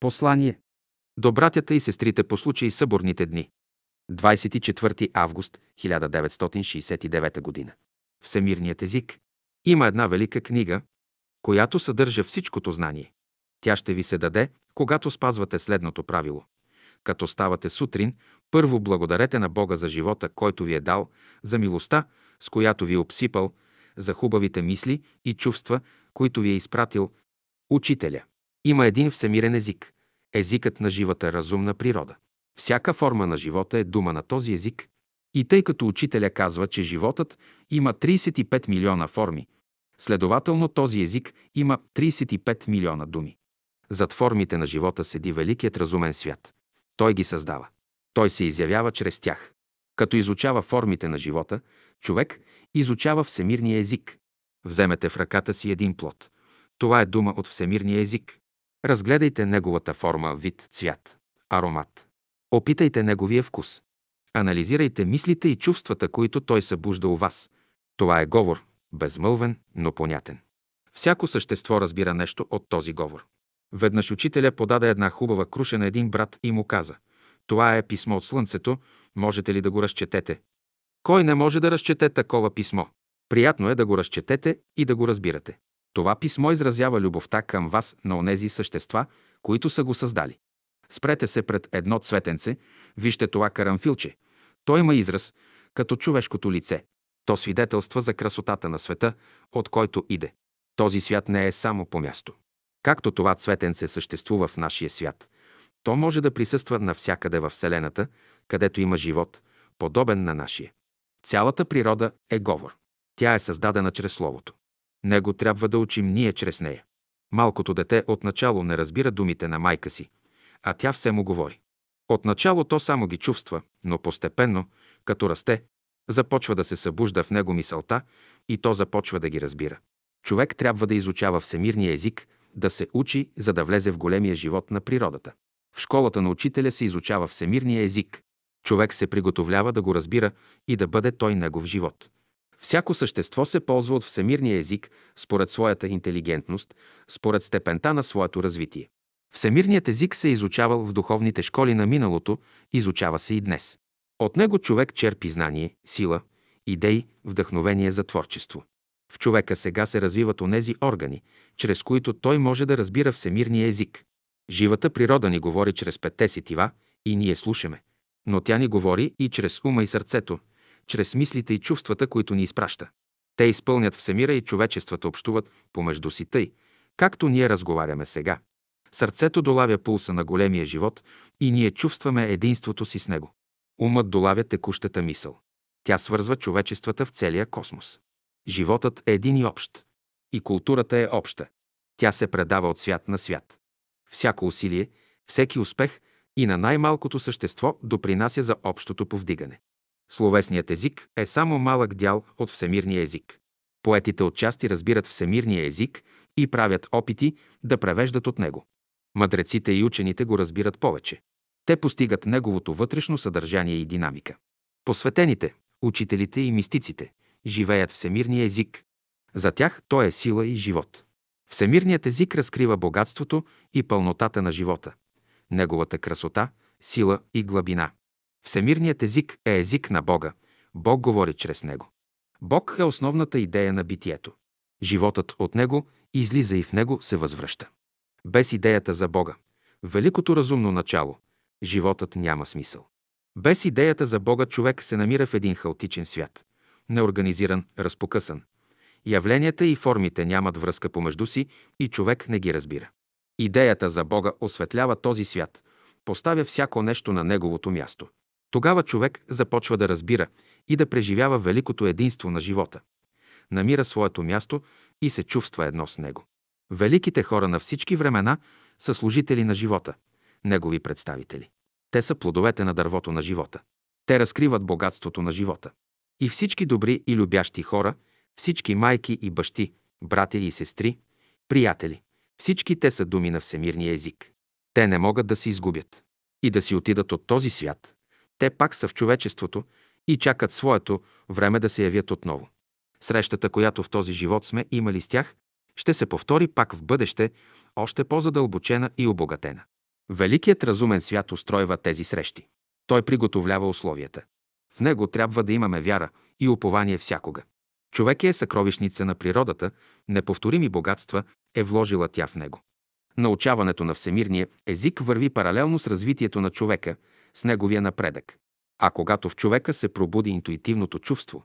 Послание до братята и сестрите по случай съборните дни. 24 август 1969 г. Всемирният език. Има една велика книга, която съдържа всичкото знание. Тя ще ви се даде, когато спазвате следното правило. Като ставате сутрин, първо благодарете на Бога за живота, който ви е дал, за милостта, с която ви е обсипал, за хубавите мисли и чувства, които ви е изпратил Учителя. Има един всемирен език – езикът на живата разумна природа. Всяка форма на живота е дума на този език и тъй като учителя казва, че животът има 35 милиона форми, следователно този език има 35 милиона думи. Зад формите на живота седи великият разумен свят. Той ги създава. Той се изявява чрез тях. Като изучава формите на живота, човек изучава всемирния език. Вземете в ръката си един плод. Това е дума от всемирния език. Разгледайте неговата форма, вид, цвят, аромат. Опитайте неговия вкус. Анализирайте мислите и чувствата, които той събужда у вас. Това е говор, безмълвен, но понятен. Всяко същество разбира нещо от този говор. Веднъж учителя подаде една хубава круша на един брат и му каза «Това е писмо от слънцето, можете ли да го разчетете?» Кой не може да разчете такова писмо? Приятно е да го разчетете и да го разбирате. Това писмо изразява любовта към вас на онези същества, които са го създали. Спрете се пред едно цветенце, вижте това карамфилче. То има израз, като човешкото лице. То свидетелства за красотата на света, от който иде. Този свят не е само по място. Както това цветенце съществува в нашия свят, то може да присъства навсякъде във Вселената, където има живот, подобен на нашия. Цялата природа е говор. Тя е създадена чрез Словото. Него трябва да учим ние чрез нея. Малкото дете отначало не разбира думите на майка си, а тя все му говори. Отначало то само ги чувства, но постепенно, като расте, започва да се събужда в него мисълта и то започва да ги разбира. Човек трябва да изучава всемирния език, да се учи, за да влезе в големия живот на природата. В школата на учителя се изучава всемирния език. Човек се приготовлява да го разбира и да бъде той негов живот. Всяко същество се ползва от всемирния език според своята интелигентност, според степента на своето развитие. Всемирният език се е изучавал в духовните школи на миналото, изучава се и днес. От него човек черпи знание, сила, идеи, вдъхновение за творчество. В човека сега се развиват онези органи, чрез които той може да разбира всемирния език. Живата природа ни говори чрез петте сетива и ние слушаме. Но тя ни говори и чрез ума и сърцето, чрез мислите и чувствата, които ни изпраща. Те изпълнят всемира и човечествата общуват помежду си тъй, както ние разговаряме сега. Сърцето долавя пулса на големия живот и ние чувстваме единството си с него. Умът долавя текущата мисъл. Тя свързва човечествата в целия космос. Животът е един и общ. И културата е обща. Тя се предава от свят на свят. Всяко усилие, всеки успех и на най-малкото същество допринася за общото повдигане. Словесният език е само малък дял от всемирния език. Поетите отчасти разбират всемирния език и правят опити да превеждат от него. Мъдреците и учените го разбират повече. Те постигат неговото вътрешно съдържание и динамика. Посветените, учителите и мистиците живеят всемирния език. За тях той е сила и живот. Всемирният език разкрива богатството и пълнотата на живота, неговата красота, сила и глъбина. Всемирният език е език на Бога. Бог говори чрез него. Бог е основната идея на битието. Животът от него излиза и в него се възвръща. Без идеята за Бога, великото разумно начало, животът няма смисъл. Без идеята за Бога човек се намира в един хаотичен свят. Неорганизиран, разпокъсан. Явленията и формите нямат връзка помежду си и човек не ги разбира. Идеята за Бога осветлява този свят, поставя всяко нещо на неговото място. Тогава човек започва да разбира и да преживява великото единство на живота. Намира своето място и се чувства едно с него. Великите хора на всички времена са служители на живота, негови представители. Те са плодовете на дървото на живота. Те разкриват богатството на живота. И всички добри и любящи хора, всички майки и бащи, братя и сестри, приятели, всички те са думи на всемирния език. Те не могат да се изгубят и да си отидат от този свят. Те пак са в човечеството и чакат своето време да се явят отново. Срещата, която в този живот сме имали с тях, ще се повтори пак в бъдеще, още по-задълбочена и обогатена. Великият разумен свят устройва тези срещи. Той приготовлява условията. В него трябва да имаме вяра и упование всякога. Човек е съкровищница на природата, неповторими богатства е вложила тя в него. Научаването на всемирния език върви паралелно с развитието на човека, с неговия напредък. А когато в човека се пробуди интуитивното чувство,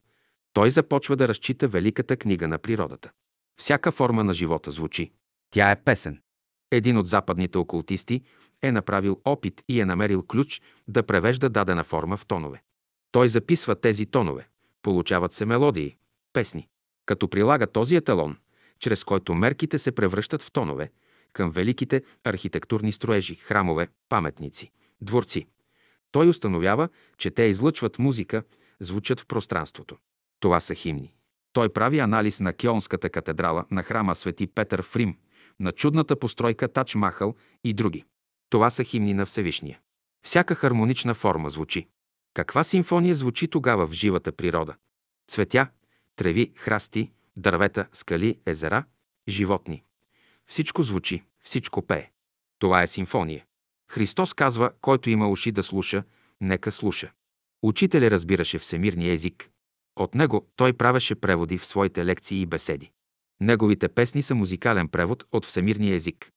той започва да разчита великата книга на природата. Всяка форма на живота звучи. Тя е песен. Един от западните окултисти е направил опит и е намерил ключ да превежда дадена форма в тонове. Той записва тези тонове. Получават се мелодии, песни. Като прилага този еталон, чрез който мерките се превръщат в тонове, към великите архитектурни строежи, храмове, паметници, дворци. Той установява, че те излъчват музика, звучат в пространството. Това са химни. Той прави анализ на Кьонската катедрала, на храма Свети Петър в Рим, на чудната постройка Тач Махал и други. Това са химни на Всевишния. Всяка хармонична форма звучи. Каква симфония звучи тогава в живата природа? Цветя, треви, храсти, дървета, скали, езера, животни. Всичко звучи, всичко пее. Това е симфония. Христос казва, който има уши да слуша, нека слуша. Учителя разбираше всемирния език. От него той правеше преводи в своите лекции и беседи. Неговите песни са музикален превод от всемирния език.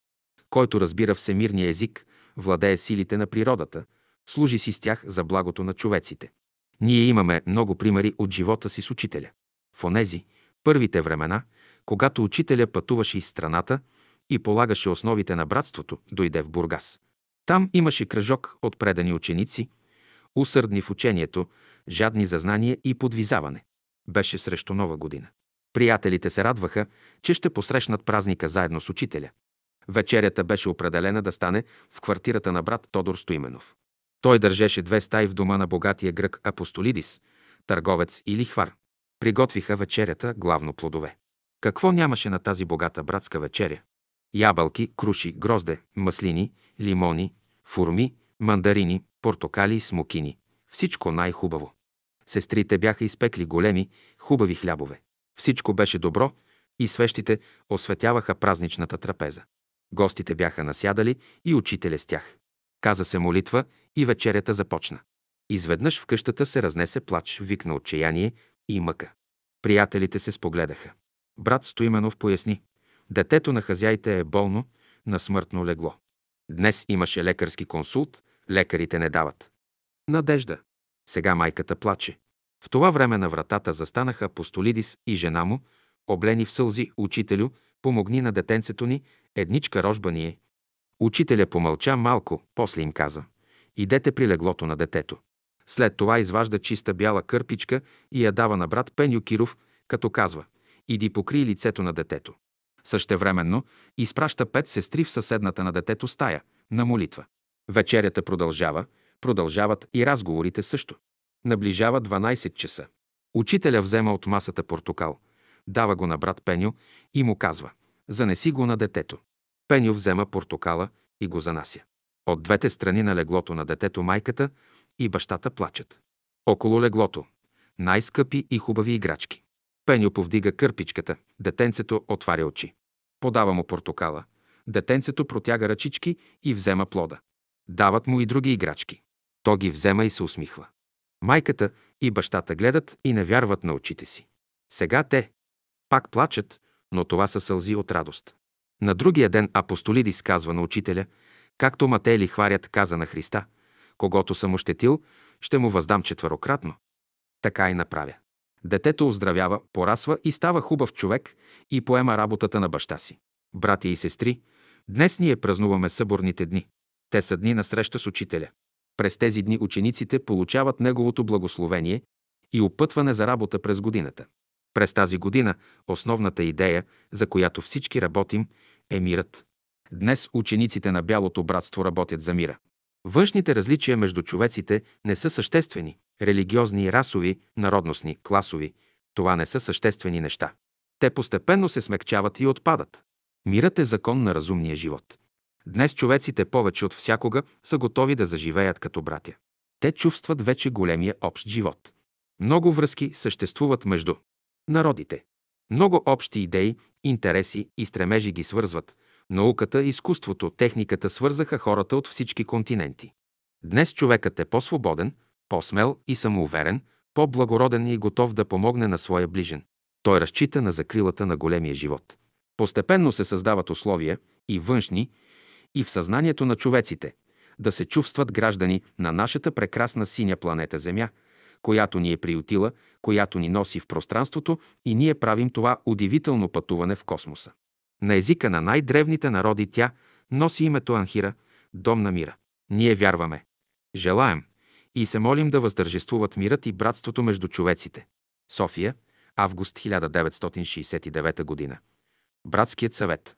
Който разбира всемирния език, владее силите на природата, служи си с тях за благото на човеците. Ние имаме много примери от живота си с учителя. В онези, първите времена, когато учителя пътуваше из страната и полагаше основите на братството, дойде в Бургас. Там имаше кръжок от предани ученици, усърдни в учението, жадни за знание и подвизаване. Беше срещу нова година. Приятелите се радваха, че ще посрещнат празника заедно с учителя. Вечерята беше определена да стане в квартирата на брат Тодор Стоименов. Той държеше две стаи в дома на богатия грък Апостолидис, търговец и лихвар. Приготвиха вечерята главно плодове. Какво нямаше на тази богата братска вечеря? Ябълки, круши, грозде, маслини, лимони, фурми, мандарини, портокали и смокини. Всичко най-хубаво. Сестрите бяха изпекли големи, хубави хлябове. Всичко беше добро и свещите осветяваха празничната трапеза. Гостите бяха насядали и учителя с тях. Каза се молитва и вечерята започна. Изведнъж в къщата се разнесе плач, вик на отчаяние и мъка. Приятелите се спогледаха. Брат Стоименов поясни. Детето на хазяйте е болно, на смъртно легло. Днес имаше лекарски консулт, лекарите не дават. Надежда. Сега майката плаче. В това време на вратата застанаха Апостолидис и жена му, облени в сълзи, учителю, помогни на детенцето ни, едничка рожба ни е. Учителя помълча малко, после им каза. Идете при леглото на детето. След това изважда чиста бяла кърпичка и я дава на брат Пеню Киров, като казва «Иди покри лицето на детето». Същевременно изпраща пет сестри в съседната на детето стая, на молитва. Вечерята продължава, продължават и разговорите също. Наближава 12 часа. Учителя взема от масата портокал, дава го на брат Пеню и му казва «Занеси го на детето». Пеню взема портокала и го занася. От двете страни на леглото на детето майката и бащата плачат. Около леглото – най-скъпи и хубави играчки. Пеню повдига кърпичката, детенцето отваря очи. Подава му портокала. Детенцето протяга ръчички и взема плода. Дават му и други играчки. То ги взема и се усмихва. Майката и бащата гледат и не вярват на очите си. Сега те пак плачат, но това са сълзи от радост. На другия ден Апостолидис казва на учителя, както Матели хварят каза на Христа, когато съм ощетил, ще му въздам четвърократно. Така и направя. Детето оздравява, порасва и става хубав човек и поема работата на баща си. Братя и сестри, днес ние празнуваме съборните дни. Те са дни на среща с учителя. През тези дни учениците получават неговото благословение и опътване за работа през годината. През тази година основната идея, за която всички работим, е мирът. Днес учениците на Бялото братство работят за мира. Външните различия между човеците не са съществени. Религиозни, расови, народностни, класови – това не са съществени неща. Те постепенно се смекчават и отпадат. Мирът е закон на разумния живот. Днес човеците повече от всякога са готови да заживеят като братя. Те чувстват вече големия общ живот. Много връзки съществуват между народите. Много общи идеи, интереси и стремежи ги свързват, Науката, изкуството, техниката свързаха хората от всички континенти. Днес човекът е по-свободен, по-смел и самоуверен, по-благороден и готов да помогне на своя ближен. Той разчита на закрилата на големия живот. Постепенно се създават условия и външни, и в съзнанието на човеците да се чувстват граждани на нашата прекрасна синя планета Земя, която ни е приютила, която ни носи в пространството и ние правим това удивително пътуване в космоса. На езика на най-древните народи тя носи името Анхира, дом на мира. Ние вярваме, желаем и се молим да въздържествуват мирът и братството между човеците. София, август 1969 г. Братският съвет.